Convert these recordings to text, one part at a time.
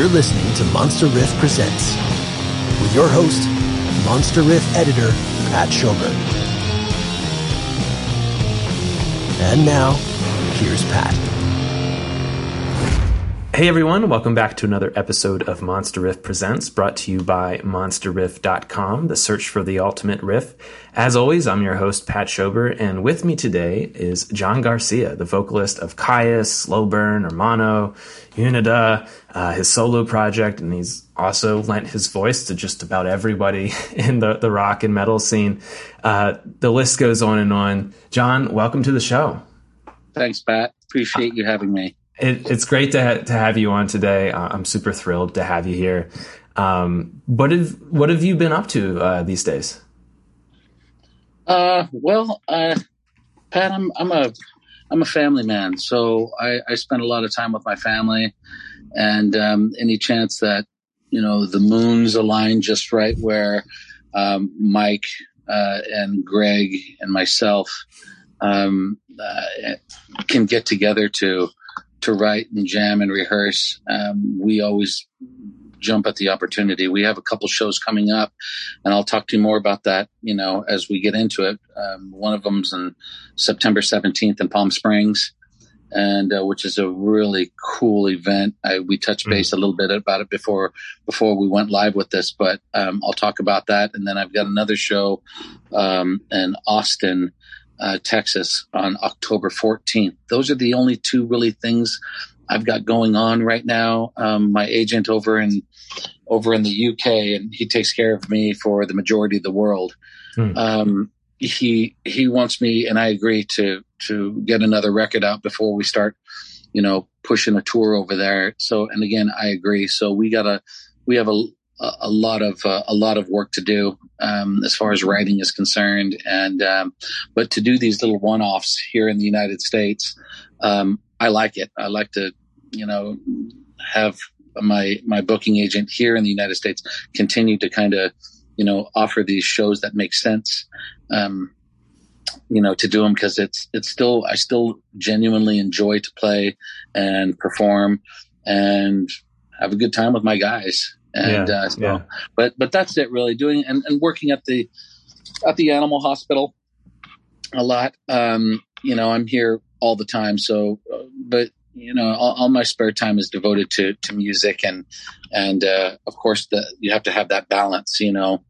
You're listening to Monster Riff Presents with your host, Monster Riff editor, Pat Schober. And now, here's Pat. Hey everyone, welcome back to another episode of Monster Riff Presents, brought to you by MonsterRiff.com, the search for the ultimate riff. As always, I'm your host, Pat Schober, and with me today is John Garcia, the vocalist of Kyuss, Slow Burn, Hermano, Unida, uh, his solo project, and he's also lent his voice to just about everybody in the, the rock and metal scene. Uh, the list goes on and on. John, welcome to the show. Thanks, Pat. Appreciate you having me. It, it's great to ha- to have you on today. Uh, I'm super thrilled to have you here. Um, what have what have you been up to uh, these days? Uh, well, uh, Pat, I'm I'm a I'm a family man, so I, I spend a lot of time with my family, and um, any chance that you know the moons align just right, where um, Mike uh, and Greg and myself um, uh, can get together to to write and jam and rehearse. Um, we always jump at the opportunity. We have a couple shows coming up, and I'll talk to you more about that. You know, as we get into it. Um, one of them's on September seventeenth in Palm Springs, and uh, which is a really cool event. I, we touched mm-hmm. base mm-hmm. a little bit about it before before we went live with this, but um, I'll talk about that. And then I've got another show um, in Austin uh, Texas on October 14th. Those are the only two really things I've got going on right now. Um, my agent over in over in the UK, and he takes care of me for the majority of the world. Hmm. Um, he he wants me, and I agree to to get another record out before we start, you know, pushing a tour over there. So, and again, I agree. So we gotta we have a a lot of uh, a lot of work to do um, as far as writing is concerned, and um, but to do these little one-offs here in the United States, um, I like it. I like to, you know, have my my booking agent here in the United States continue to kind of, you know, offer these shows that make sense, um, you know, to do them because it's it's still I still genuinely enjoy to play and perform and have a good time with my guys and yeah, uh, so, yeah. but but that's it really doing and, and working at the at the animal hospital a lot um you know i'm here all the time so uh, but you know all, all, my spare time is devoted to to music and and uh of course the you have to have that balance you know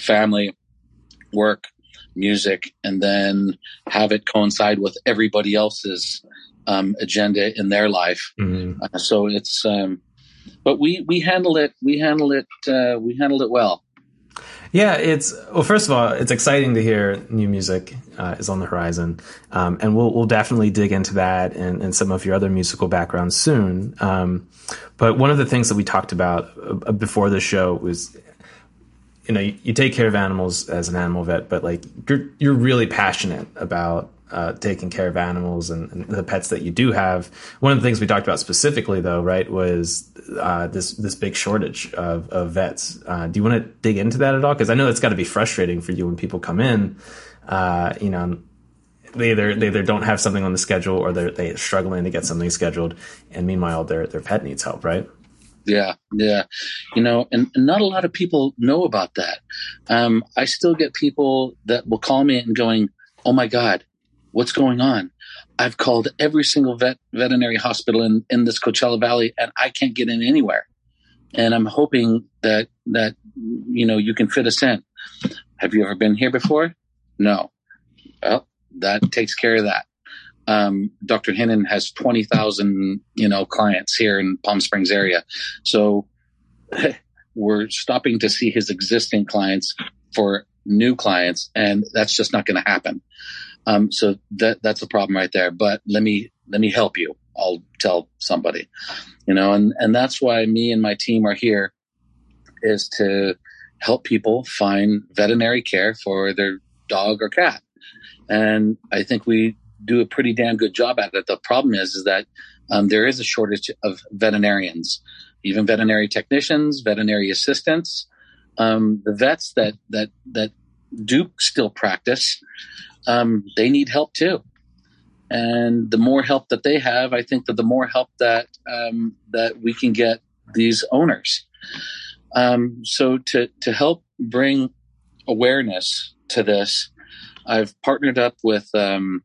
family work music and then have it coincide with everybody else's um agenda in their life mm-hmm. uh, so it's um but we we handle it we handle it uh, we handled it well. Yeah, it's well. First of all, it's exciting to hear new music uh, is on the horizon, um, and we'll we'll definitely dig into that and, and some of your other musical backgrounds soon. Um, but one of the things that we talked about uh, before the show was, you know, you, you, take care of animals as an animal vet, but like you're you're really passionate about uh, taking care of animals and, and, the pets that you do have. One of the things we talked about specifically, though, right, was uh, this this big shortage of, of vets. Uh, do you want to dig into that at all? Because I know it's got to be frustrating for you when people come in. Uh, you know, they either they either don't have something on the schedule or they're they're struggling to get something scheduled, and meanwhile their their pet needs help, right? Yeah, yeah. You know, and, and, not a lot of people know about that. Um, I still get people that will call me and going, "Oh my God, what's going on? I've called every single vet veterinary hospital in, in this Coachella Valley and I can't get in anywhere. And I'm hoping that, that, you know, you can fit us in. Have you ever been here before? No. Well, that takes care of that. Um, Dr. Hinnon has 20,000, you know, clients here in Palm Springs area. So we're stopping to see his existing clients for new clients and that's just not going to happen. Um, so that that's a problem right there. But let me let me help you. I'll tell somebody, you know, and and that's why me and my team are here, is to help people find veterinary care for their dog or cat. And I think we do a pretty damn good job at it. The problem is, is that um, there is a shortage of veterinarians, even veterinary technicians, veterinary assistants. Um, the vets that that that do still practice um, they need help too. And the more help that they have, I think that the more help that um, that we can get these owners. Um, so to to help bring awareness to this, I've partnered up with um,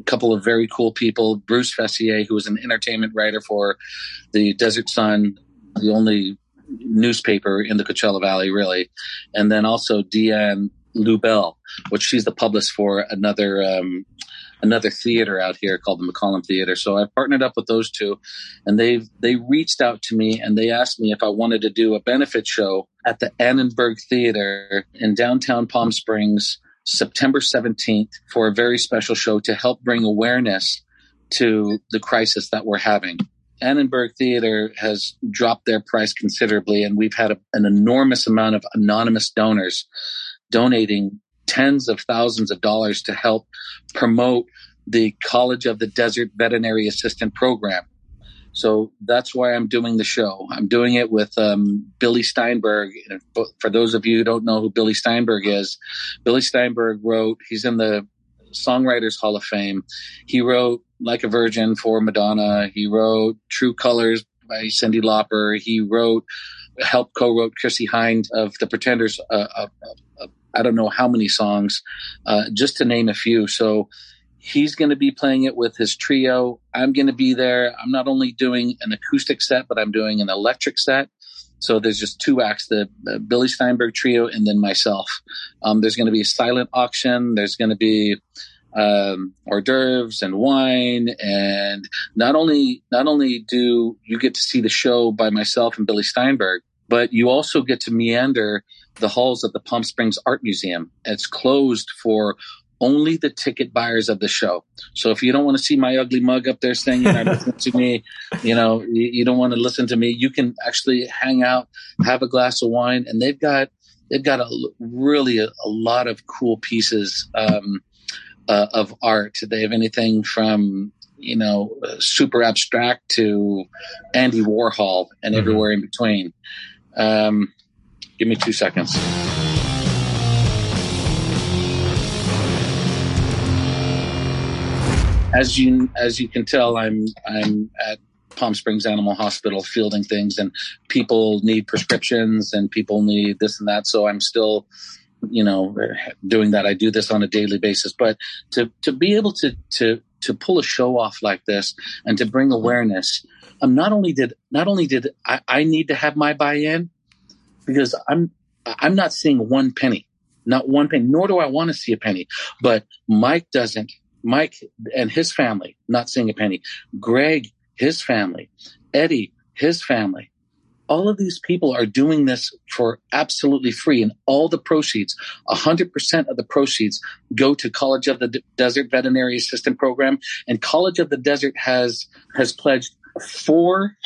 a couple of very cool people. Bruce Fessier, who is an entertainment writer for the Desert Sun, the only newspaper in the Coachella Valley, really, and then also Deanne Lubell, which she's the publicist for another um, another theater out here called the McCallum Theater. So I partnered up with those two, and they they reached out to me and they asked me if I wanted to do a benefit show at the Annenberg Theater in downtown Palm Springs, September seventeenth, for a very special show to help bring awareness to the crisis that we're having. Annenberg Theater has dropped their price considerably, and we've had a, an enormous amount of anonymous donors donating tens of thousands of dollars to help promote the College of the Desert Veterinary Assistant Program. So that's why I'm doing the show. I'm doing it with um, Billy Steinberg. For those of you who don't know who Billy Steinberg is, Billy Steinberg wrote, he's in the Songwriters Hall of Fame. He wrote Like a Virgin for Madonna. He wrote True Colors by Cyndi Lauper. He wrote, helped co-wrote Chrissie Hynde of The Pretenders, uh, uh, uh, I don't know how many songs, uh, just to name a few. So he's going to be playing it with his trio. I'm going to be there. I'm not only doing an acoustic set, but I'm doing an electric set. So there's just two acts, the, the Billy Steinberg trio and then myself. Um, there's going to be a silent auction. There's going to be um, hors d'oeuvres and wine. And not only, not only do you get to see the show by myself and Billy Steinberg, but you also get to meander the halls of the Palm Springs Art Museum. It's closed for only the ticket buyers of the show. So if you don't want to see my ugly mug up there singing or listen to me, you know, you, you, don't want to listen to me, you can actually hang out, have a glass of wine, and they've got they've got a really a, a lot of cool pieces um, uh, of art. They have anything from you know super abstract to Andy Warhol and mm-hmm. everywhere in between. Um, give me two seconds. As you as you can tell, I'm I'm at Palm Springs Animal Hospital fielding things, and people need prescriptions, and people need this and that. So I'm still, you know, doing that. I do this on a daily basis, but to to be able to to to pull a show off like this and to bring awareness um, not only did not only did I, I need to have my buy-in because I'm I'm not seeing one penny, not one penny, nor do I want to see a penny. But Mike doesn't. Mike and his family not seeing a penny. Greg, his family, Eddie, his family. All of these people are doing this for absolutely free, and all the proceeds, 100% of the proceeds, go to College of the D- Desert Veterinary Assistant Program. And College of the Desert has has pledged four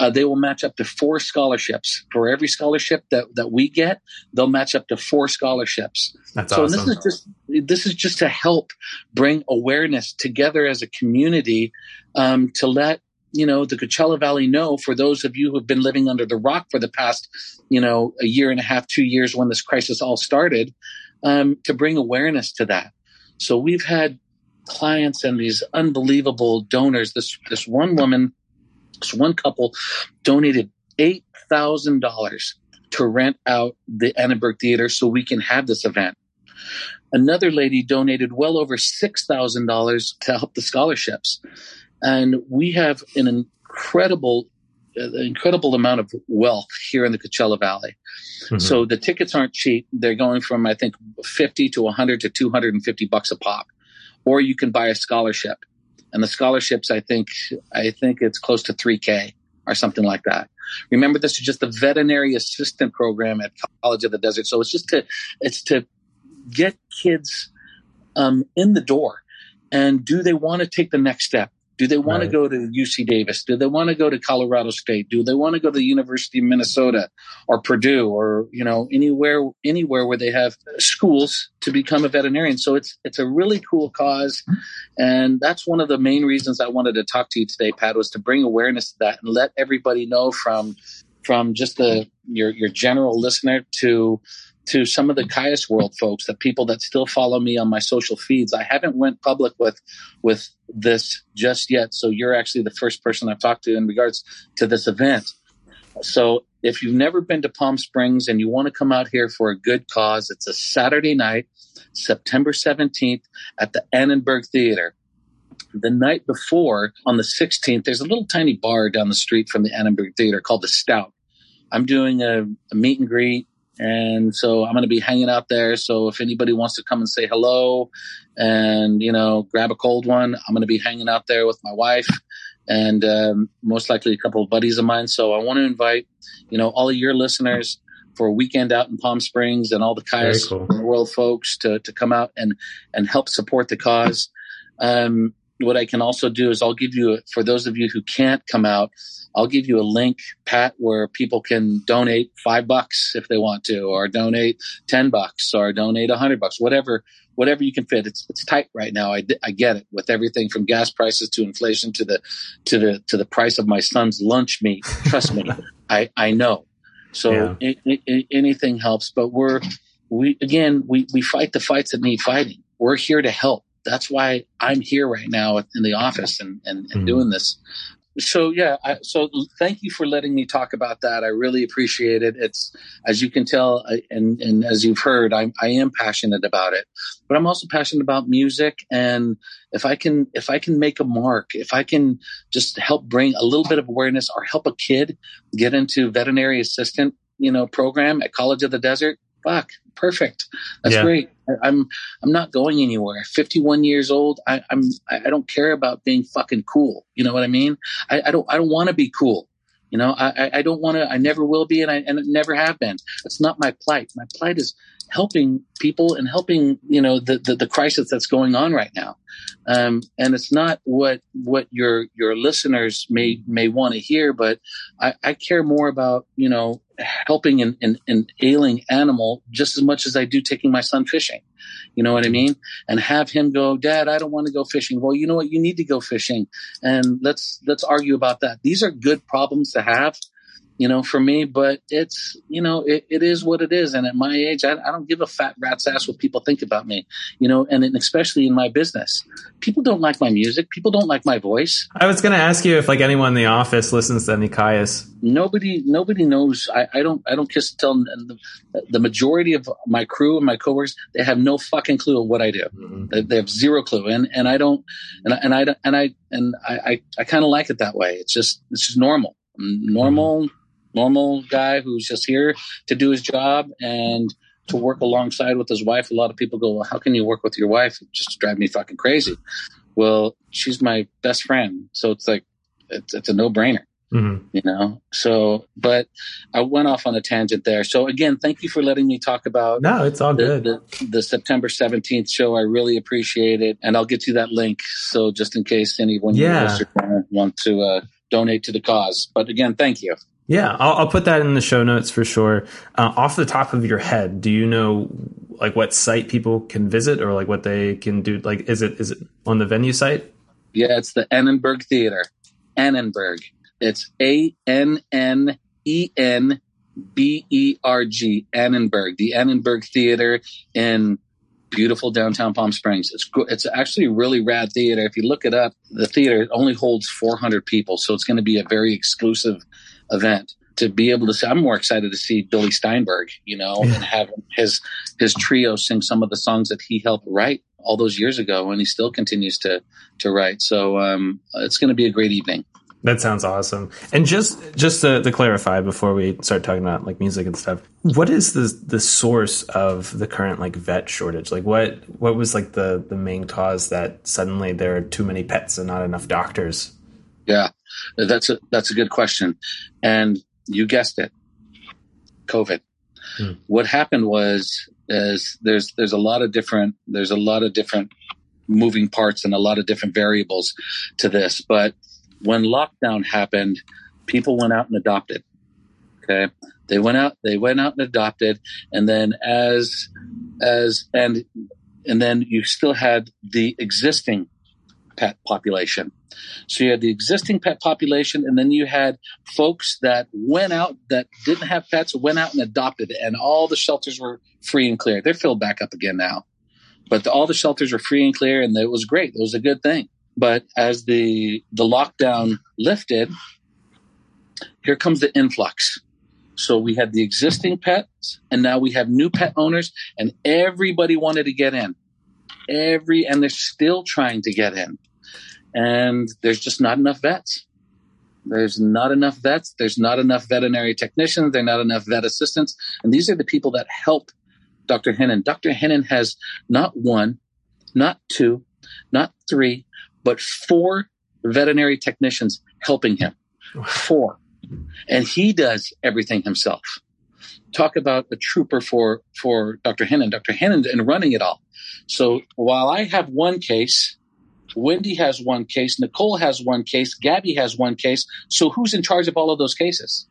uh, they will match up to four scholarships for every scholarship that, that we get. They'll match up to four scholarships. That's so awesome. this is just this is just to help bring awareness together as a community um, to let you know the Coachella Valley know for those of you who have been living under the rock for the past you know a year and a half, two years when this crisis all started, um, to bring awareness to that. So we've had clients and these unbelievable donors. This this one woman this one couple donated $8,000 to rent out the Annenberg Theater so we can have this event. Another lady donated well over $6,000 to help the scholarships. And we have an incredible incredible amount of wealth here in the Coachella Valley. Mm-hmm. So the tickets aren't cheap. They're going from I think 50 to 100 to 250 bucks a pop. Or you can buy a scholarship and the scholarships, I think, I think it's close to 3K or something like that. Remember, this is just the veterinary assistant program at College of the Desert. So it's just to, it's to get kids um, in the door. And do they want to take the next step? Do they want right. to go to UC Davis? Do they want to go to Colorado State? Do they want to go to the University of Minnesota or Purdue or you know anywhere anywhere where they have schools to become a veterinarian? So it's it's a really cool cause, and that's one of the main reasons I wanted to talk to you today, Pat, was to bring awareness to that and let everybody know from from just the your your general listener to to some of the Kyuss World folks, the people that still follow me on my social feeds. I haven't went public with with this just yet, so you're actually the first person I've talked to in regards to this event. So if you've never been to Palm Springs and you want to come out here for a good cause, it's a Saturday night, September 17th at the Annenberg Theater. The night before, on the 16th, there's a little tiny bar down the street from the Annenberg Theater called the Stout. I'm doing a, a meet and greet and so I'm going to be hanging out there. So if anybody wants to come and say hello and, you know, grab a cold one, I'm going to be hanging out there with my wife and um, most likely a couple of buddies of mine. So I want to invite, you know, all of your listeners for a weekend out in Palm Springs and all the Kyuss cool. World folks to, to come out and, and help support the cause. Um, what I can also do is I'll give you, for those of you who can't come out, I'll give you a link, Pat, where people can donate five bucks if they want to, or donate 10 bucks, or donate a hundred bucks, whatever, whatever you can fit. It's, it's tight right now. I, I get it with everything from gas prices to inflation to the, to the, to the price of my son's lunch meat. Trust me, I, I know. So yeah. it, it, anything helps, but we're, we, again, we, we fight the fights that need fighting. We're here to help that's why I'm here right now in the office and, and, and mm-hmm. doing this. So yeah I, so thank you for letting me talk about that. I really appreciate it. It's as you can tell I, and and as you've heard I'm, i am passionate about it. But i'm also passionate about music. And if i can if i can make a mark if i can just help bring a little bit of awareness or help a kid get into veterinary assistant you know program at college of the desert fuck, perfect. That's yeah. great. I, am I'm not going anywhere. 51 years old. I, I'm I don't care about being fucking cool. You know what I mean? I, I don't I don't want to be cool. You know, I, I don't want to. I never will be, and I and never have been. That's not my plight. My plight is helping people and helping you know the, the, the crisis that's going on right now um, and it's not what what your your listeners may may want to hear but I, I care more about you know helping an, an, an ailing animal just as much as I do taking my son fishing you know what I mean? And have him go, Dad, I don't want to go fishing. Well, you know what? You need to go fishing, and let's let's argue about that. These are good problems to have, you know, for me, but it's, you know, it, it is what it is. And at my age, I, I, don't give a fat rat's ass what people think about me, you know, and especially in my business. People don't like my music. People don't like my voice. I was going to ask you if like anyone in the office listens to any Kyuss. Nobody, nobody knows. I, I don't, I don't kiss and tell. The, the, majority of my crew and my coworkers, they have no fucking clue of what I do. Mm-hmm. They, they, have zero clue. And, and I don't, and I, and I, and I, and I, I, I kind of like it that way. It's just, it's just normal normal normal guy who's just here to do his job and to work alongside with his wife. A lot of people go, well, how can you work with your wife? It just drive me fucking crazy. Well, she's my best friend. So it's like, it's, it's a no brainer. Mm-hmm. You know, so but I went off on a tangent there. So again, thank you for letting me talk about. No, it's all the, good. The, the September seventeenth show. I really appreciate it, and I'll get you that link. So just in case anyone yeah. want to uh, donate to the cause. But again, thank you. Yeah, I'll, I'll, put that in the show notes for sure. Uh, off the top of your head, do you know like what site people can visit or like what they can do? Like, is it is it on the venue site? Yeah, it's the Annenberg Theater. Annenberg. It's A N N E N B E R G. Annenberg. The Annenberg Theater in beautiful downtown Palm Springs. It's it's actually a really rad theater. If you look it up, the theater only holds 400 people, so it's going to be a very exclusive event to be able to say, I'm more excited to see Billy Steinberg, you know, yeah. and have his his trio sing some of the songs that he helped write all those years ago, and he still continues to to write. So um, it's going to be a great evening. That sounds awesome. And just just to, to, clarify before we start talking about like music and stuff, what is the the source of the current like vet shortage? Like what what was like the the main cause that suddenly there are too many pets and not enough doctors? Yeah, that's a that's a good question, and you guessed it, COVID. Hmm. What happened was is there's there's a lot of different there's a lot of different moving parts and a lot of different variables to this, but when lockdown happened, people went out and adopted. Okay, they went out they went out and adopted, and then as as and and then you still had the existing pet population. So you had the existing pet population, and then you had folks that went out that didn't have pets, went out and adopted, and all the shelters were free and clear. They're filled back up again now, but the, all the shelters were free and clear, and it was great. It was a good thing. But as the the lockdown lifted, here comes the influx. So we had the existing pets and now we have new pet owners and everybody wanted to get in. Every, and they're still trying to get in. And there's just not enough vets. There's not enough vets. There's not enough veterinary technicians. There's not enough vet assistants. And these are the people that help Dr. Hennon. Dr. Hennon has not one, not two, not three, but four veterinary technicians helping him. Four. And he does everything himself. Talk about a trooper for, for Dr. Hennon, Dr. Hennon and running it all. So while I have one case, Wendy has one case, Nicole has one case, Gabby has one case. So who's in charge of all of those cases?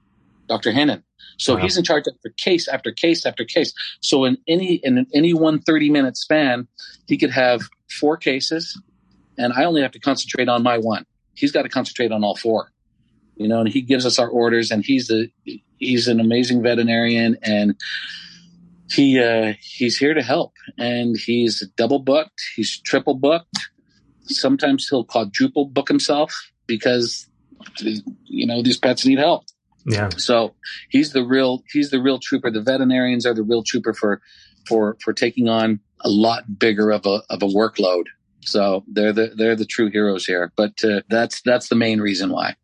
Dr. Hennon. So wow. he's in charge of case after case after case. So in any in any one 30 minute span, he could have four cases, and I only have to concentrate on my one. He's got to concentrate on all four. You know, and he gives us our orders, and he's the he's an amazing veterinarian, and he uh, he's here to help, and he's double booked, he's triple booked. Sometimes he'll quadruple book himself because you know these pets need help. Yeah. So he's the real he's the real trooper. The veterinarians are the real trooper for for for taking on a lot bigger of a of a workload. So they're the they're the true heroes here. But uh, that's that's the main reason why.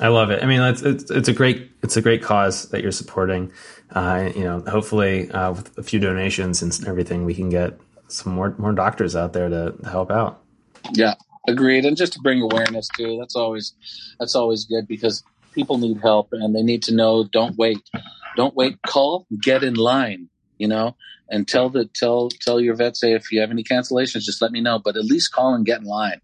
I love it. I mean, it's, it's, it's a great it's a great cause that you're supporting. Uh, you know, hopefully uh, with a few donations and everything, we can get some more more doctors out there to, to help out. Yeah, agreed. And just to bring awareness too. That's always that's always good because people need help and they need to know. Don't wait. Don't wait. Call. Get in line. You know, and tell the tell tell your vet say if you have any cancellations, just let me know. But at least call and get in line.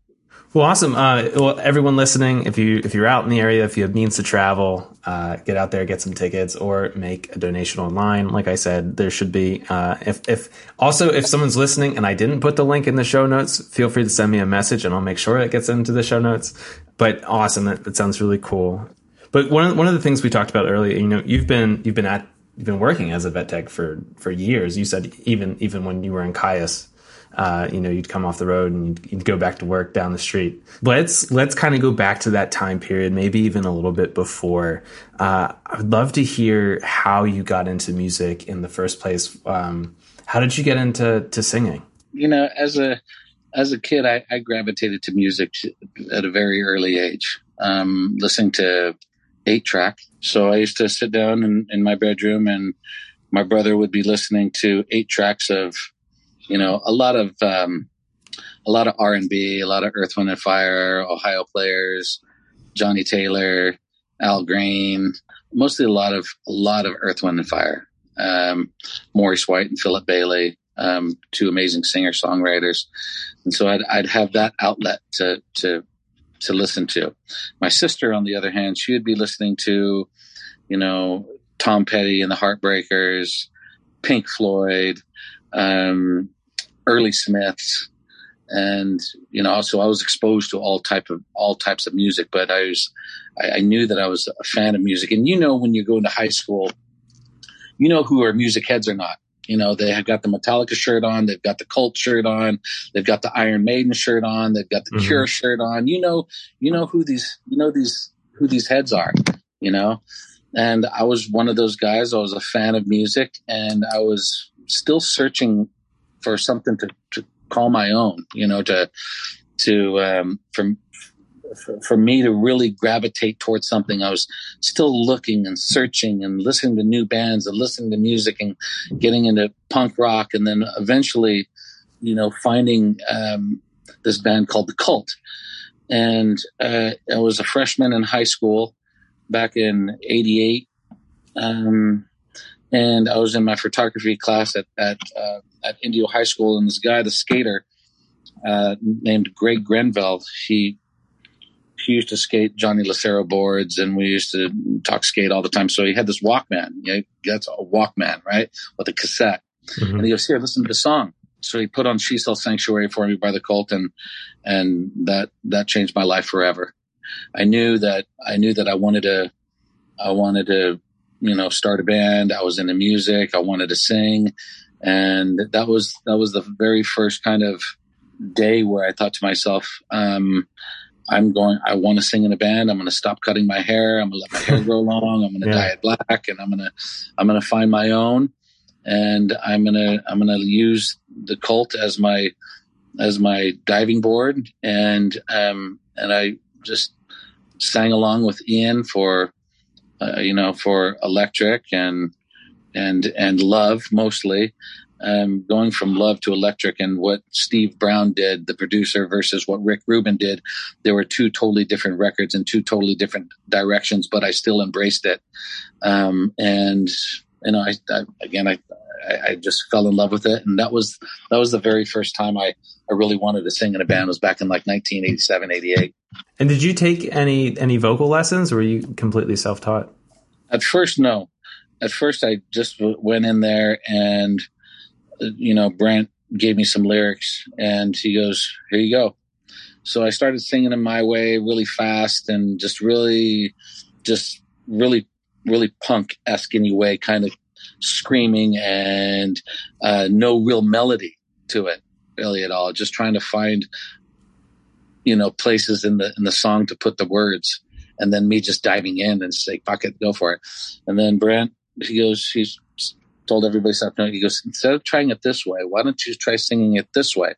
Well, awesome. Uh, well, everyone listening, if you if you're out in the area, if you have means to travel, uh, get out there, get some tickets, or make a donation online. Like I said, there should be. Uh, if if also if someone's listening and I didn't put the link in the show notes, feel free to send me a message and I'll make sure it gets into the show notes. But awesome, that, that sounds really cool. But one of, one of the things we talked about earlier, you know, you've been you've been at you've been working as a vet tech for for years. You said even even when you were in Kyuss uh, you know, you'd come off the road and you'd, you'd, go back to work down the street. Let's let's kind of go back to that time period, maybe even a little bit before. Uh, I'd love to hear how you got into music in the first place. Um, how did you get into to singing? You know, as a as a kid, I, I gravitated to music at a very early age, um, listening to eight track. So I used to sit down in, in my bedroom and my brother would be listening to eight tracks of you know, a lot of um, a lot of R and B, a lot of Earth, Wind and Fire, Ohio players, Johnny Taylor, Al Green, mostly a lot of a lot of Earth, Wind and Fire. Um, Maurice White and Philip Bailey, um, two amazing singer songwriters, and so I'd, I'd have that outlet to to to listen to. My sister, on the other hand, she would be listening to, you know, Tom Petty and the Heartbreakers, Pink Floyd, um, early Smiths, and you know, so I was exposed to all type of all types of music. But I was, I, I knew that I was a fan of music, and you know, when you go into high school, you know who are music heads or not. You know, they have got the Metallica shirt on, they've got the Cult shirt on, they've got the Iron Maiden shirt on, they've got the mm-hmm. Cure shirt on. You know, you know who these, you know these who these heads are. You know, and I was one of those guys. I was a fan of music, and I was still searching for something to, to call my own, you know, to, to, um, for, for me to really gravitate towards something, I was still looking and searching and listening to new bands and listening to music and getting into punk rock. And then eventually, you know, finding, um, this band called The Cult. And, uh, I was a freshman in high school back in 88. Um, and I was in my photography class at at, uh, at Indio High School, and this guy, the skater, uh, named Greg Grenville, he he used to skate Johnny Lucero boards, and we used to talk skate all the time. So he had this Walkman. Yeah, that's a Walkman, right, with a cassette. Mm-hmm. And he goes, "Here, listen to the song." So he put on "She Sells Sanctuary" for me by the Cult, and and that that changed my life forever. I knew that I knew that I wanted to I wanted to you know, start a band. I was into music. I wanted to sing. And that was, that was the very first kind of day where I thought to myself, um, I'm going, I want to sing in a band. I'm going to stop cutting my hair. I'm going to let my hair grow long. I'm going to yeah. dye it black and I'm going to, I'm going to find my own and I'm going to, I'm going to use the cult as my, as my diving board. And, um, and I just sang along with Ian for, uh, you know, for electric and, and, and love mostly um, going from love to electric and what Steve Brown did, the producer, versus what Rick Rubin did, there were two totally different records and two totally different directions, but I still embraced it. Um, and, you know, I, I again, I, I, just fell in love with it. And that was, that was the very first time I, I really wanted to sing in a band it was back in like 1987, 88. And did you take any, any vocal lessons or were you completely self-taught? At first, no. At first I just went in there and, you know, Brent gave me some lyrics and he goes, here you go. So I started singing in my way really fast and just really, just really, really punk esque in anyway, kind of screaming and uh, no real melody to it really at all. Just trying to find, you know, places in the in the song to put the words, and then me just diving in and say, "Fuck it, go for it." And then Brent, he goes, he's told everybody something. He goes, instead of trying it this way, why don't you try singing it this way?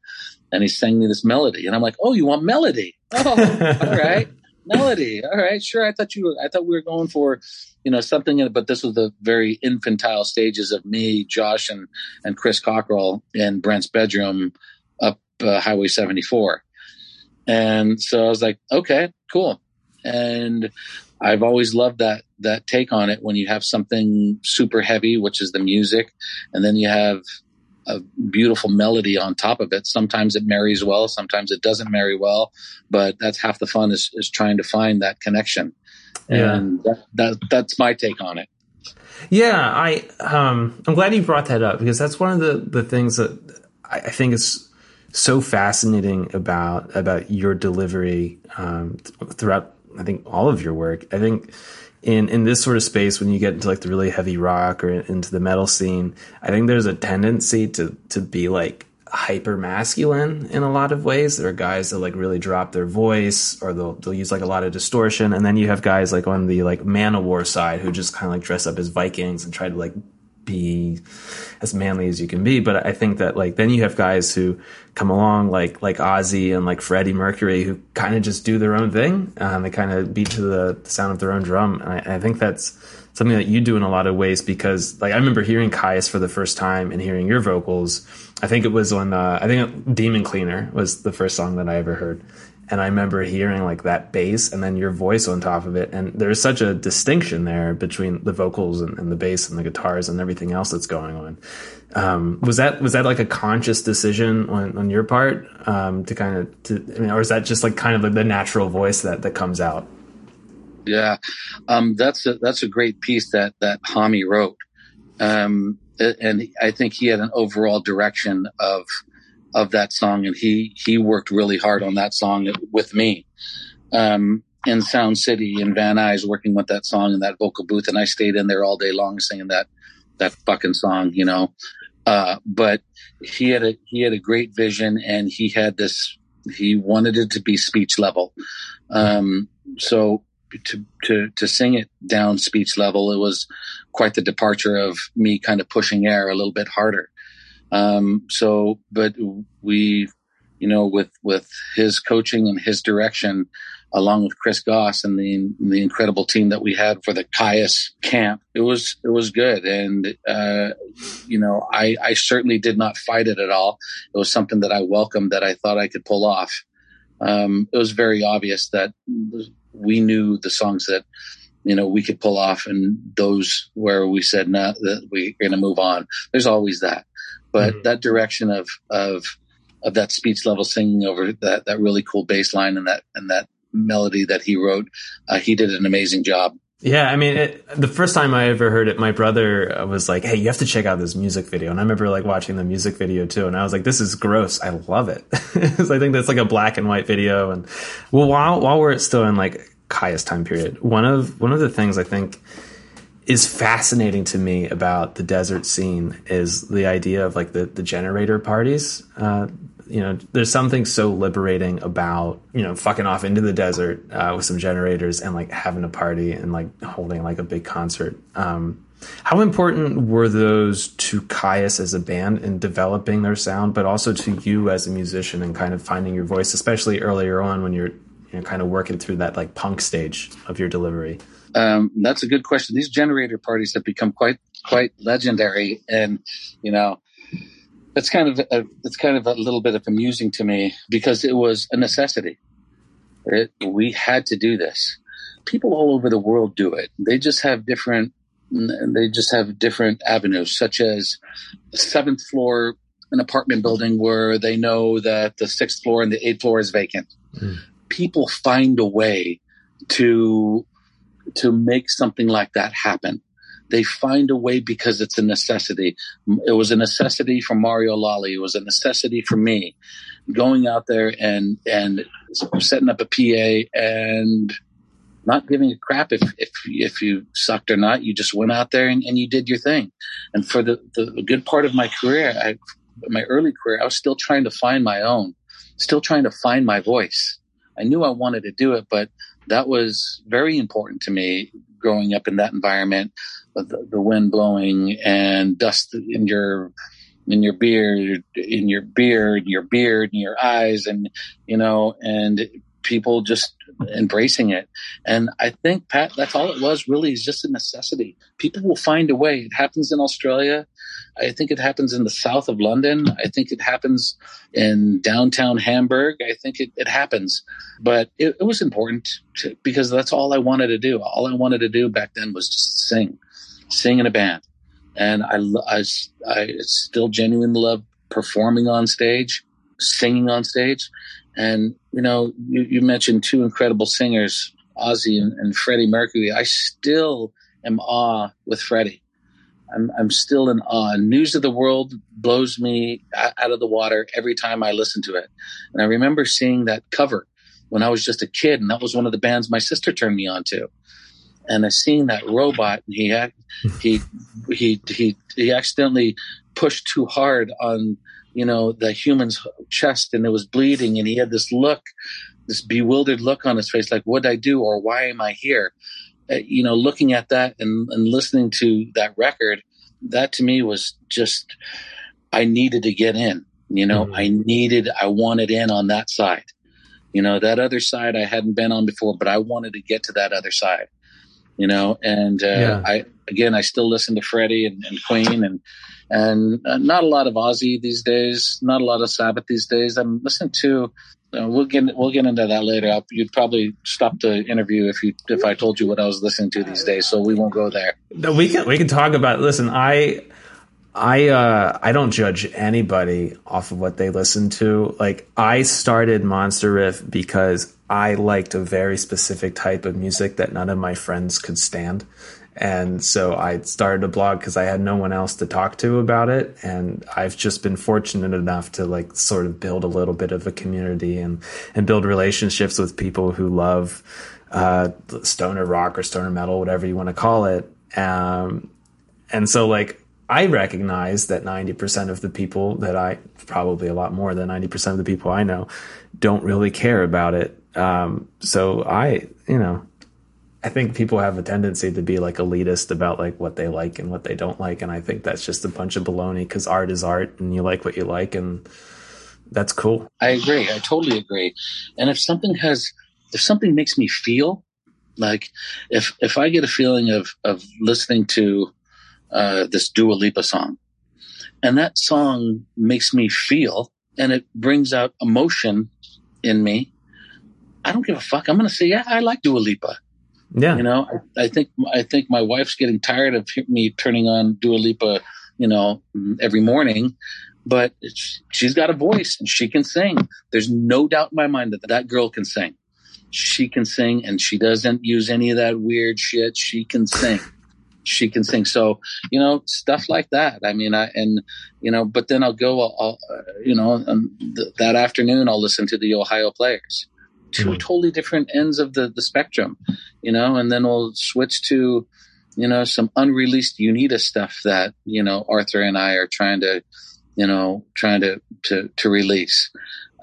And he sang me this melody, and I'm like, oh, you want melody? Oh, all right, melody. All right, sure. I thought you were. I thought we were going for, you know, something. But this was the very infantile stages of me, Josh, and and Chris Cockrell in Brent's bedroom up uh, Highway 74. And so I was like, okay, cool. And I've always loved that that take on it when you have something super heavy, which is the music, and then you have a beautiful melody on top of it. Sometimes it marries well, sometimes it doesn't marry well, but that's half the fun is, is trying to find that connection. Yeah. And that, that, that's my take on it. Yeah, I um, I'm glad you brought that up because that's one of the the things that I, I think is so fascinating about about your delivery um, throughout I think all of your work. I think in in this sort of space when you get into like the really heavy rock or into the metal scene, I think there's a tendency to to be like hyper masculine in a lot of ways. There are guys that like really drop their voice or they'll they'll use like a lot of distortion, and then you have guys like on the like Manowar side who just kind of like dress up as Vikings and try to like be as manly as you can be. But I think that like then you have guys who come along like like Ozzy and like Freddie Mercury who kind of just do their own thing. Um, they kind of beat to the sound of their own drum. And I, I, think that's something that you do in a lot of ways because like I remember hearing Kyuss for the first time and hearing your vocals. I think it was on uh, I think Demon Cleaner was the first song that I ever heard and I remember hearing like that bass and then your voice on top of it. And there's such a distinction there between the vocals and, and the bass and the guitars and everything else that's going on. Um, was that was that like a conscious decision on, on your part um, to kind of, to, I mean, or is that just like kind of like the natural voice that that comes out? Yeah, um, that's a, that's a great piece that that Homme wrote, um, and I think he had an overall direction of of that song, and he he worked really hard on that song with me. Um, in Sound City in Van Nuys, working with that song in that vocal booth, and I stayed in there all day long singing that that fucking song, you know. Uh, but he had a he had a great vision, and he had this. He wanted it to be speech level. Um, so to to to sing it down speech level, it was quite the departure of me kind of pushing air a little bit harder. Um, so, but we, you know, with, with his coaching and his direction, along with Chris Goss and the, the incredible team that we had for the Kyuss camp, it was, it was good. And, uh, you know, I, I certainly did not fight it at all. It was something that I welcomed that I thought I could pull off. Um, it was very obvious that we knew the songs that, you know, we could pull off and those where we said, no, nah, that we're going to move on. There's always that. But mm-hmm. that direction of of of that speech level singing over that that really cool bass line and that and that melody that he wrote, uh, he did an amazing job. Yeah, I mean, it, the first time I ever heard it, my brother was like, "Hey, you have to check out this music video." And I remember like watching the music video too, and I was like, "This is gross. I love it." I think that's like a black and white video. And well, while while we're still in like Kyuss time period, one of one of the things I think is fascinating to me about the desert scene is the idea of like the, the generator parties. Uh, you know, there's something so liberating about you know fucking off into the desert uh, with some generators and like having a party and like holding like a big concert. Um, how important were those to Kyuss as a band in developing their sound, but also to you as a musician and kind of finding your voice, especially earlier on when you're you know, kind of working through that like punk stage of your delivery? Um, that's a good question. These generator parties have become quite quite legendary, and you know, it's kind of a, it's kind of a little bit of amusing to me because it was a necessity. It, we had to do this. People all over the world do it. They just have different. They just have different avenues, such as seventh floor, an apartment building where they know that the sixth floor and the eighth floor is vacant. Mm. People find a way to to make something like that happen. They find a way because it's a necessity. It was a necessity for Mario Lalli. It was a necessity for me going out there and, and setting up a PA and not giving a crap if, if, if you sucked or not. You just went out there and, and you did your thing. And for the, the good part of my career, I, my early career, I was still trying to find my own, still trying to find my voice. I knew I wanted to do it, but that was very important to me growing up in that environment the, the wind blowing and dust in your in your beard in your beard your beard in your eyes and you know and people just embracing it. And I think, Pat, that's all it was really is just a necessity. People will find a way. It happens in Australia. I think it happens in the south of London. I think it happens in downtown Hamburg. I think it, it happens. But it, it was important to, because that's all I wanted to do. All I wanted to do back then was just sing, sing in a band. And I, I, I still genuinely love performing on stage, singing on stage. And, you know, you, you mentioned two incredible singers, Ozzy and, and, Freddie Mercury. I still am awe with Freddie. I'm, I'm still in awe. News of the World blows me out of the water every time I listen to it. And I remember seeing that cover when I was just a kid, and that was one of the bands my sister turned me on to. And I seen that robot, and he had, he he he he accidentally pushed too hard on you know, the human's chest and it was bleeding and he had this look, this bewildered look on his face, like, what did I do or why am I here? Uh, you know, looking at that and, and listening to that record, that to me was just, I needed to get in, you know, mm-hmm. I needed, I wanted in on that side. You know, that other side I hadn't been on before, but I wanted to get to that other side you know. And uh, yeah. I again, I still listen to Freddie and, and Queen, and and uh, not a lot of Ozzy these days, not a lot of Sabbath these days. I'm listening to. Uh, we'll get we'll get into that later. You'd probably stop the interview if you if I told you what I was listening to these days. So we won't go there. No, we can we can talk about. Listen, I I uh, I don't judge anybody off of what they listen to. Like I started Monster Riff because I liked a very specific type of music that none of my friends could stand. And so I started a blog because I had no one else to talk to about it. And I've just been fortunate enough to like sort of build a little bit of a community and, and build relationships with people who love, uh, stoner rock or stoner metal, whatever you want to call it. Um, and so like I recognize that 90% of the people that I, probably a lot more than 90% of the people I know, don't really care about it. Um, so I, you know, I think people have a tendency to be like elitist about like what they like and what they don't like. And I think that's just a bunch of baloney because art is art and you like what you like. And that's cool. I agree. I totally agree. And if something has, if something makes me feel like if, if I get a feeling of, of listening to, uh, this Dua Lipa song. And that song makes me feel and it brings out emotion in me. I don't give a fuck. I'm going to say, yeah, I like Dua Lipa. Yeah. You know, I, I, think, I think my wife's getting tired of me turning on Dua Lipa, you know, every morning, but she's got a voice and she can sing. There's no doubt in my mind that that girl can sing. She can sing and she doesn't use any of that weird shit. She can sing she can sing. So, you know, stuff like that. I mean, I, and, you know, but then I'll go, I'll, I'll you know, um, th- that afternoon I'll listen to the Ohio players. 2 mm-hmm. totally different ends of the, the spectrum, you know, and then we'll switch to, you know, some unreleased Unida stuff that, you know, Arthur and I are trying to, you know, trying to to to release.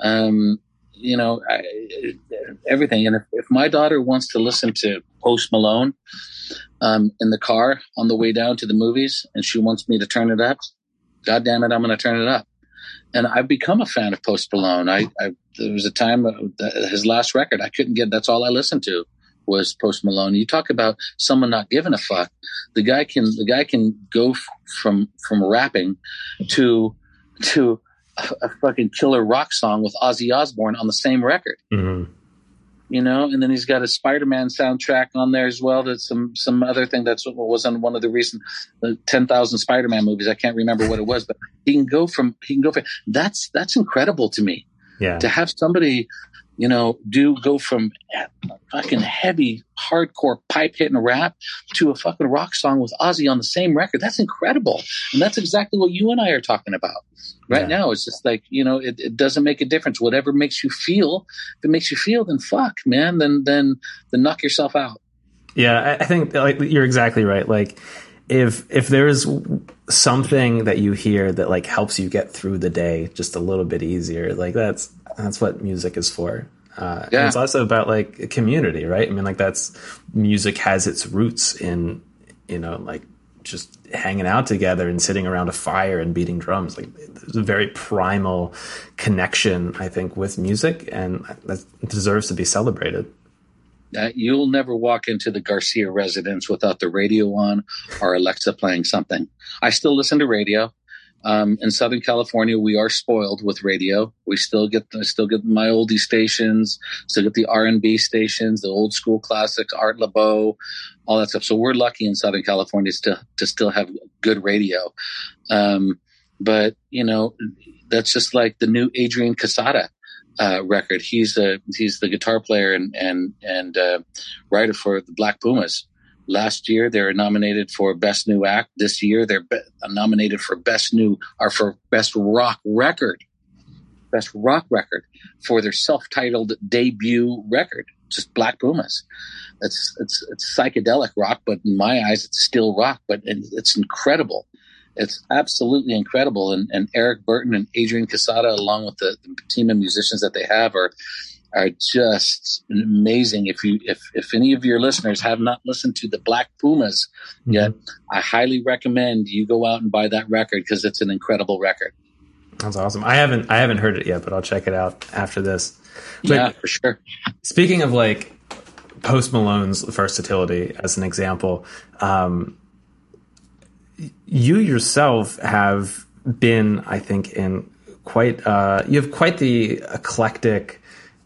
Um, you know, I, everything. And if, if my daughter wants to listen to Post Malone um, in the car on the way down to the movies, and she wants me to turn it up, God damn it, I'm going to turn it up. And I've become a fan of Post Malone. I, I there was a time uh, his last record I couldn't get. That's all I listened to was Post Malone. You talk about someone not giving a fuck. The guy can the guy can go f- from from rapping to to a, a, fucking killer rock song with Ozzy Osbourne on the same record. Mm-hmm. You know, and then he's got a Spider-Man soundtrack on there as well. That's some some other thing that's what was on one of the recent uh, ten thousand Spider-Man movies. I can't remember what it was, but he can go from he can go from that's that's incredible to me. Yeah, to have somebody you know, do go from fucking heavy, hardcore pipe hitting rap to a fucking rock song with Ozzy on the same record. That's incredible. And that's exactly what you and I are talking about right yeah. now. It's just like, you know, it, it, doesn't make a difference. Whatever makes you feel, if it makes you feel, then fuck, man, then, then, then knock yourself out. Yeah. I think like you're exactly right. Like, if if there's something that you hear that like helps you get through the day just a little bit easier like that's that's what music is for. Uh, yeah. it's also about like community, right? I mean, like that's music has its roots in, you know, like just hanging out together and sitting around a fire and beating drums. Like there's a very primal connection, I think, with music, and that deserves to be celebrated. Uh, you'll never walk into the Garcia residence without the radio on or Alexa playing something. I still listen to radio. Um, in Southern California, we are spoiled with radio. We still get still get my oldie stations, still get the R and B stations, the old school classics, Art Laboe, all that stuff. So we're lucky in Southern California to to still have good radio. Um, but you know, that's just like the new Adrian Quesada uh, record. He's a he's the guitar player and and and uh, writer for the Black Pumas. Last year, they were nominated for Best New Act. This year, they're be- nominated for Best New or for Best Rock Record, Best Rock Record for their self-titled debut record, just Black Pumas. It's it's it's psychedelic rock, but in my eyes, it's still rock. But it's incredible. It's absolutely incredible. And, and Eric Burton and Adrian Quesada, along with the, the team of musicians that they have, are are just amazing. If you if if any of your listeners have not listened to the Black Pumas mm-hmm. yet, I highly recommend you go out and buy that record because it's an incredible record. That's awesome. I haven't I haven't heard it yet, but I'll check it out after this. But yeah, for sure. Speaking of like Post Malone's versatility as an example, um, you yourself have been, I think, in quite uh, you have quite the eclectic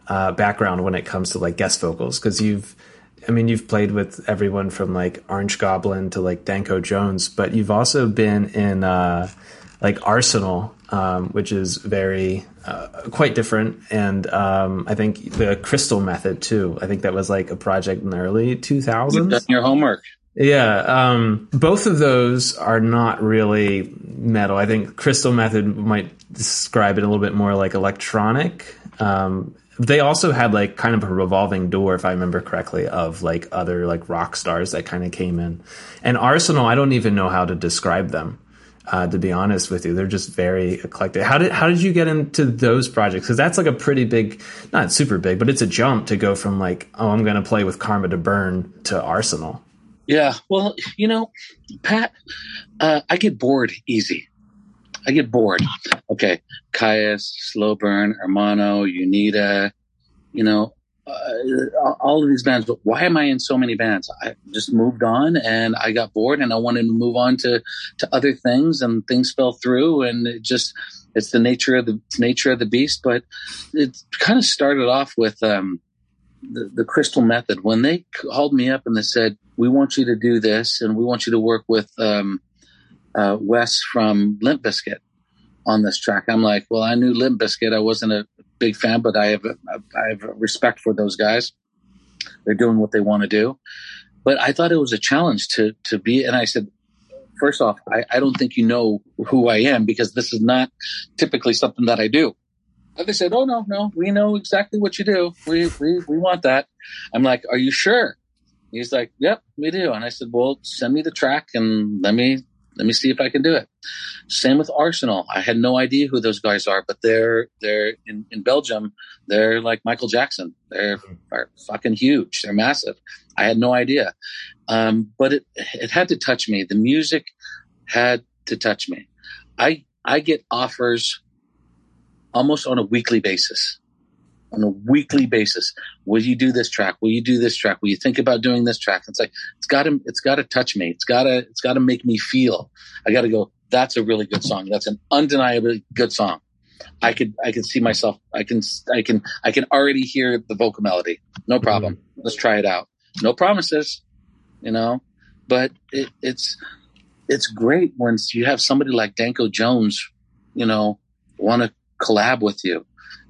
uh, background when it comes to like guest vocals because you've I mean, you've played with everyone from like Orange Goblin to like Danko Jones, but you've also been in uh, like Arsenal, um, which is very uh, quite different. And um, I think the Crystal Method too. I think that was like a project in the early 2000s. You've done your homework. Yeah, um, both of those are not really metal. I think Crystal Method might describe it a little bit more like electronic. Um, they also had like kind of a revolving door, if I remember correctly, of like other like rock stars that kind of came in. And Arsenal, I don't even know how to describe them. Uh, to be honest with you, they're just very eclectic. How did how did you get into those projects? Because that's like a pretty big, not super big, but it's a jump to go from like, oh, I'm going to play with Karma to Burn to Arsenal. Yeah, well, you know, Pat, uh, I get bored easy. I get bored. Okay, Kyuss, Slo Burn, Hermano, Unida, you know, uh, all of these bands. But why am I in so many bands? I just moved on and I got bored and I wanted to move on to to other things and things fell through and it just it's the nature of the nature of the beast. But it kind of started off with um, the, the Crystal Method when they called me up and they said, "We want you to do this and we want you to work with." Um, uh, Wes from Limp Bizkit on this track. I'm like, well, I knew Limp Bizkit. I wasn't a big fan, but I have a, I have a respect for those guys. They're doing what they want to do. But I thought it was a challenge to to be. And I said, first off, I, I don't think you know who I am because this is not typically something that I do. And they said, oh no, no, we know exactly what you do. We we we want that. I'm like, are you sure? He's like, yep, we do. And I said, well, send me the track and let me let me see if I can do it. Same with Arsenal. I had no idea who those guys are, but they're they're in, in Belgium. They're like Michael Jackson. They're, are fucking huge. They're massive. I had no idea, um, but it it had to touch me. The music had to touch me. I I get offers almost on a weekly basis on a weekly basis. Will you do this track? Will you do this track? Will you think about doing this track? It's like it's got to it's got to touch me. It's got to it's got to make me feel. I got to go. That's a really good song. That's an undeniably good song. I could I can see myself. I can I can I can already hear the vocal melody. No problem. Mm-hmm. Let's try it out. No promises, you know, but it, it's it's great when you have somebody like Danko Jones, you know, want to collab with you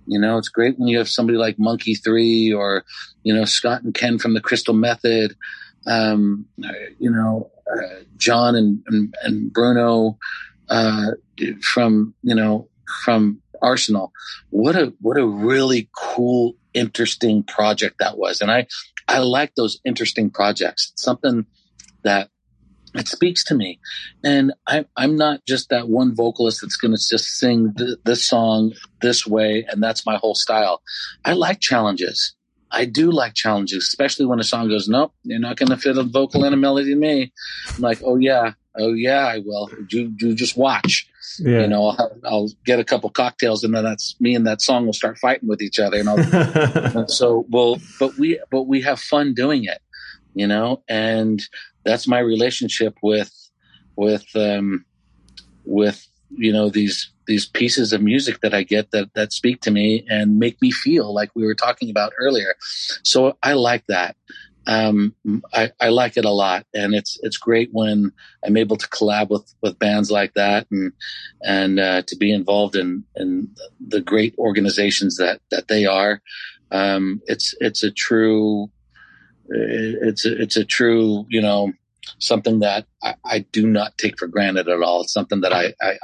you know, it's great when you have somebody like Monkey3 or, you know, Scott and Ken from the Crystal Method, um, you know, uh, John and, and, and Bruno uh, from, you know, from Arsenal. What a what a really cool, interesting project that was, and I I like those interesting projects. something that it speaks to me. And I, I'm not just that one vocalist that's going to just sing th- this song this way and that's my whole style. I like challenges. I do like challenges, especially when a song goes, nope, you're not going to fit a vocal and a melody to me. I'm like, oh yeah, oh yeah, I will. Do, do just watch. Yeah. You know, I'll, I'll, get a couple cocktails and then that's me and that song will start fighting with each other. And, and so, well, but we, but we have fun doing it, you know, and that's my relationship with with um, with you know these these pieces of music that I get that that speak to me and make me feel like we were talking about earlier. So I like that. Um, I, I like it a lot, and it's it's great when I'm able to collab with with bands like that, and and uh, to be involved in in the great organizations that that they are. Um, it's it's a true it's it's a true, you know, something that I, I, do not take for granted at all. It's something that I, I,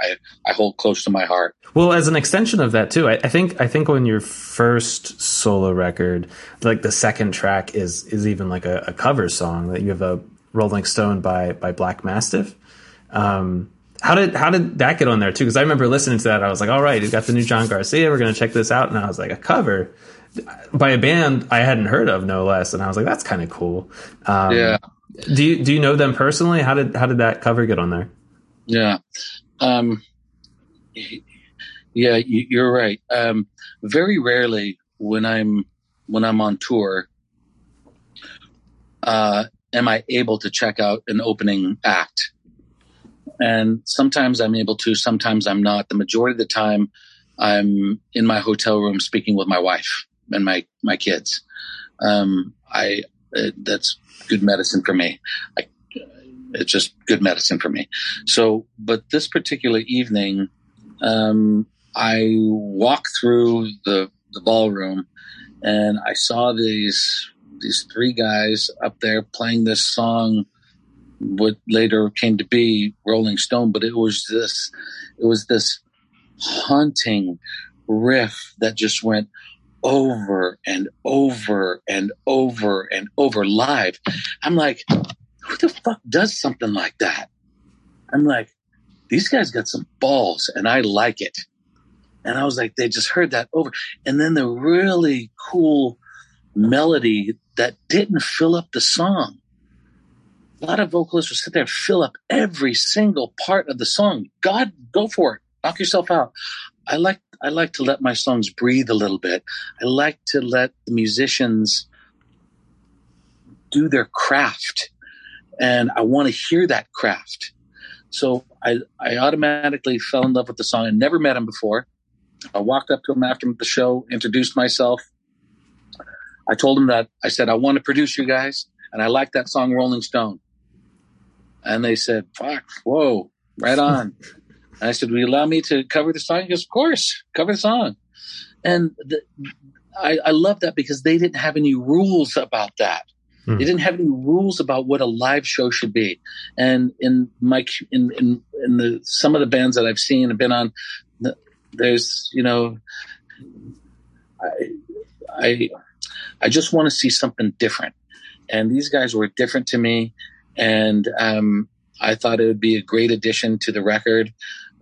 I hold close to my heart. Well, as an extension of that too, I, I think I think when your first solo record, like the second track is is even like a, a cover song that you have a Rolling Stone by by Black Mastiff. Um, how did how did that get on there too? Because I remember listening to that, I was like, all right, you got the new John Garcia. We're to check this out, and I was like, a cover by a band I hadn't heard of, no less. And I was like, that's kind of cool. Um, yeah. Do you do you know them personally? How did how did that cover get on there? Yeah, um, yeah, you're right. Um, very rarely when I'm when I'm on tour, uh, am I able to check out an opening act. And sometimes I'm able to, sometimes I'm not. The majority of the time, I'm in my hotel room speaking with my wife and my my kids. Um, I that's good medicine for me. I, it's just good medicine for me. So, but this particular evening, um, I walked through the the ballroom, and I saw these these three guys up there playing this song what later came to be Rolling Stone, but it was this, it was this haunting riff that just went over and over and over and over live. I'm like, who the fuck does something like that? I'm like, these guys got some balls and I like it. And I was like, they just heard that over. And then the really cool melody that didn't fill up the song. A lot of vocalists would sit there and fill up every single part of the song. God, go for it. Knock yourself out. I like I like to let my songs breathe a little bit. I like to let the musicians do their craft, and I want to hear that craft. So I I automatically fell in love with the song. I never met him before. I walked up to him after the show, introduced myself. I told him that I said I want to produce you guys, and I like that song Rolling Stone. And they said, "Fuck, whoa, right on." I said, "Will you allow me to cover the song?" He goes, "Of course, cover the song." And the, I, I love that because they didn't have any rules about that. Mm. They didn't have any rules about what a live show should be. And in my in in, in the some of the bands that I've seen and been on, there's you know, I I I just want to see something different. And these guys were different to me, and um, I thought it would be a great addition to the record.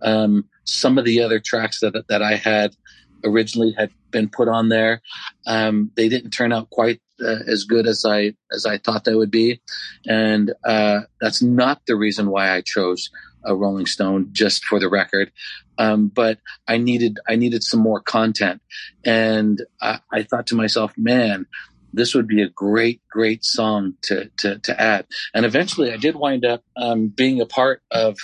Um, some of the other tracks that that I had originally had been put on there, um, they didn't turn out quite uh, as good as I as I thought they would be, and uh, that's not the reason why I chose a Rolling Stone. Just for the record, um, but I needed I needed some more content, and I, I thought to myself, man, this would be a great, great song to to, to add. And eventually, I did wind up um, being a part of,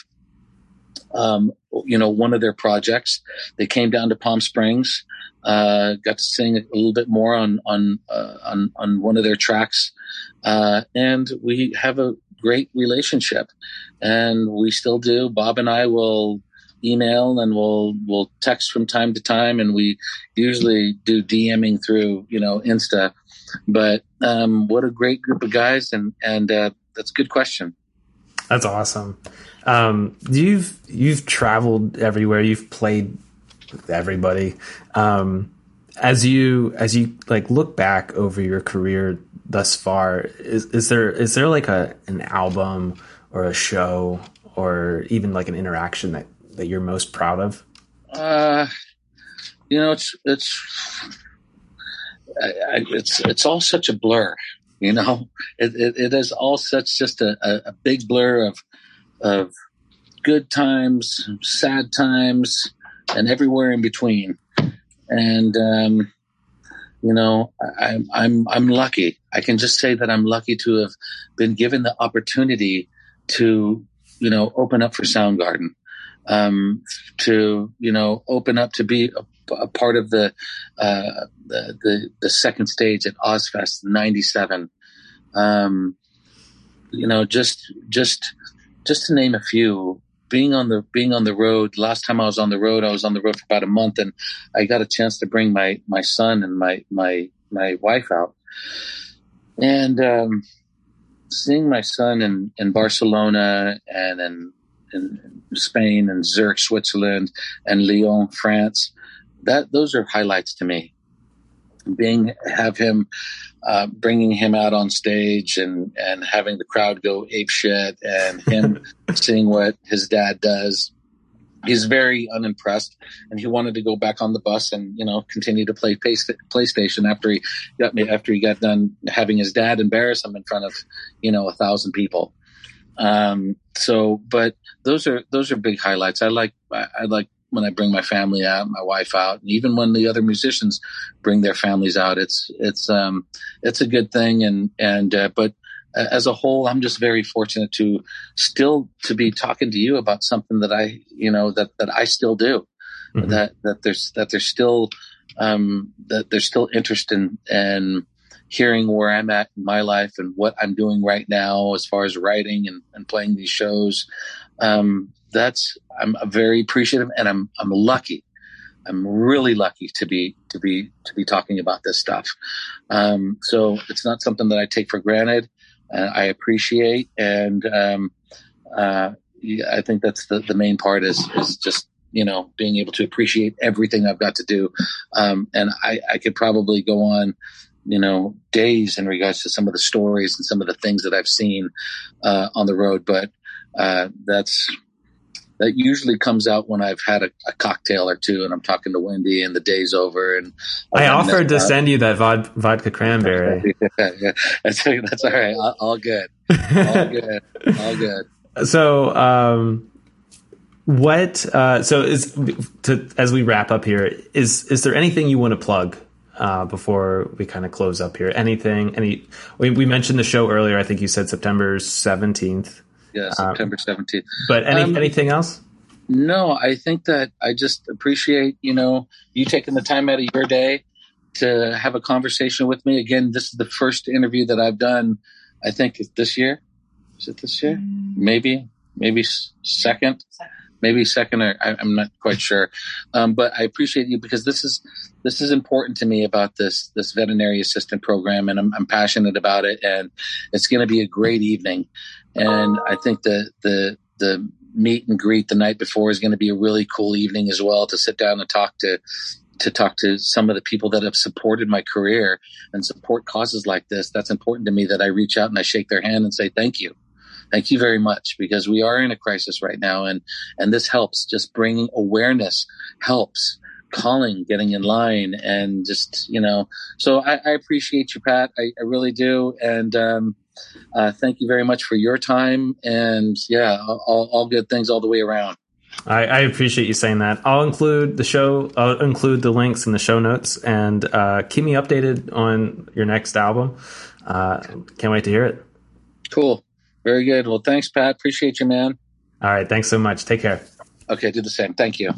um, you know, one of their projects. They came down to Palm Springs, uh, got to sing a little bit more on on uh, on on one of their tracks, uh, and we have a great relationship, and we still do. Bob and I will email and we'll we'll text from time to time and we usually do DMing through you know Insta but um, what a great group of guys, and and uh, that's a good question. That's awesome. Um, you've you've traveled everywhere. You've played with everybody. Um, as you as you like look back over your career thus far, is is there is there like a an album or a show or even like an interaction that that you're most proud of? Uh, you know, it's it's I, it's it's all such a blur, you know. It, it, it is all such just a, a, big blur of of good times, sad times, and everywhere in between. And um, you know, I, am I'm I'm lucky. I can just say that I'm lucky to have been given the opportunity to you know open up for Soundgarden, um, to you know open up to be a a part of the, uh, the, the, the second stage at Ozzfest '97. Um, you know, just just just to name a few, being on the being on the road. Last time I was on the road, I was on the road for about a month, and I got a chance to bring my my son and my my my wife out, and um, seeing my son in in Barcelona and in in Spain and Zurich, Switzerland, and Lyon, France that those are highlights to me. Being have him uh, bringing him out on stage and and having the crowd go ape shit and him seeing what his dad does. He's very unimpressed, and he wanted to go back on the bus and you know continue to play PlayStation after he got me after he got done having his dad embarrass him in front of you know a thousand people. Um, so, but those are those are big highlights. I like I, I like when I bring my family out, my wife out, and even when the other musicians bring their families out, it's it's um it's a good thing. And and uh, but as a whole, I'm just very fortunate to still to be talking to you about something that I you know that that I still do. Mm-hmm. That that there's that there's still um that there's still interest in and hearing where I'm at in my life and what I'm doing right now as far as writing and, and playing these shows. Um, that's I'm very appreciative, and I'm I'm lucky. I'm really lucky to be to be to be talking about this stuff. Um, so it's not something that I take for granted. Uh, I appreciate, and um, uh, I think that's the, the main part is is just you know being able to appreciate everything I've got to do. Um, and I, I could probably go on you know days in regards to some of the stories and some of the things that I've seen uh, on the road, but uh, that's that usually comes out when I've had a, a, cocktail or two and I'm talking to Wendy and the day's over. And I offered to send you that vod- vodka cranberry. yeah, yeah. That's, that's all right. All, all good. All good. all good. So, um, what, uh, so is to, as we wrap up here, is, is there anything you want to plug uh, before we kind of close up here. Anything? Any? We, we, mentioned the show earlier. I think you said September seventeenth. Yeah, um, September seventeenth. Um, but any um, anything else? No, I think that I just appreciate you know you taking the time out of your day to have a conversation with me. Again, this is the first interview that I've done. I think this year. Is it this year? Mm. Maybe, maybe second. second maybe second or I, am not quite sure. Um, but I appreciate you because this is this is important to me about this this veterinary assistant program, and I'm, I'm passionate about it, and it's going to be a great evening. And I think the the the meet and greet the night before is going to be a really cool evening as well to sit down and talk to to talk to some of the people that have supported my career and support causes like this. That's important to me that I reach out and I shake their hand and say thank you Thank you very much because we are in a crisis right now, and and this helps. Just bringing awareness helps. Calling, getting in line, and just you know. So I, I appreciate you, Pat. I, I really do, and um, uh, thank you very much for your time. And yeah, all, all good things all the way around. I, I, appreciate you saying that. I'll include the show. I'll include the links in the show notes, and uh, keep me updated on your next album. Uh, can't wait to hear it. Cool. Very good. Well, thanks, Pat. Appreciate you, man. All right. Thanks so much. Take care. Okay. Do the same. Thank you.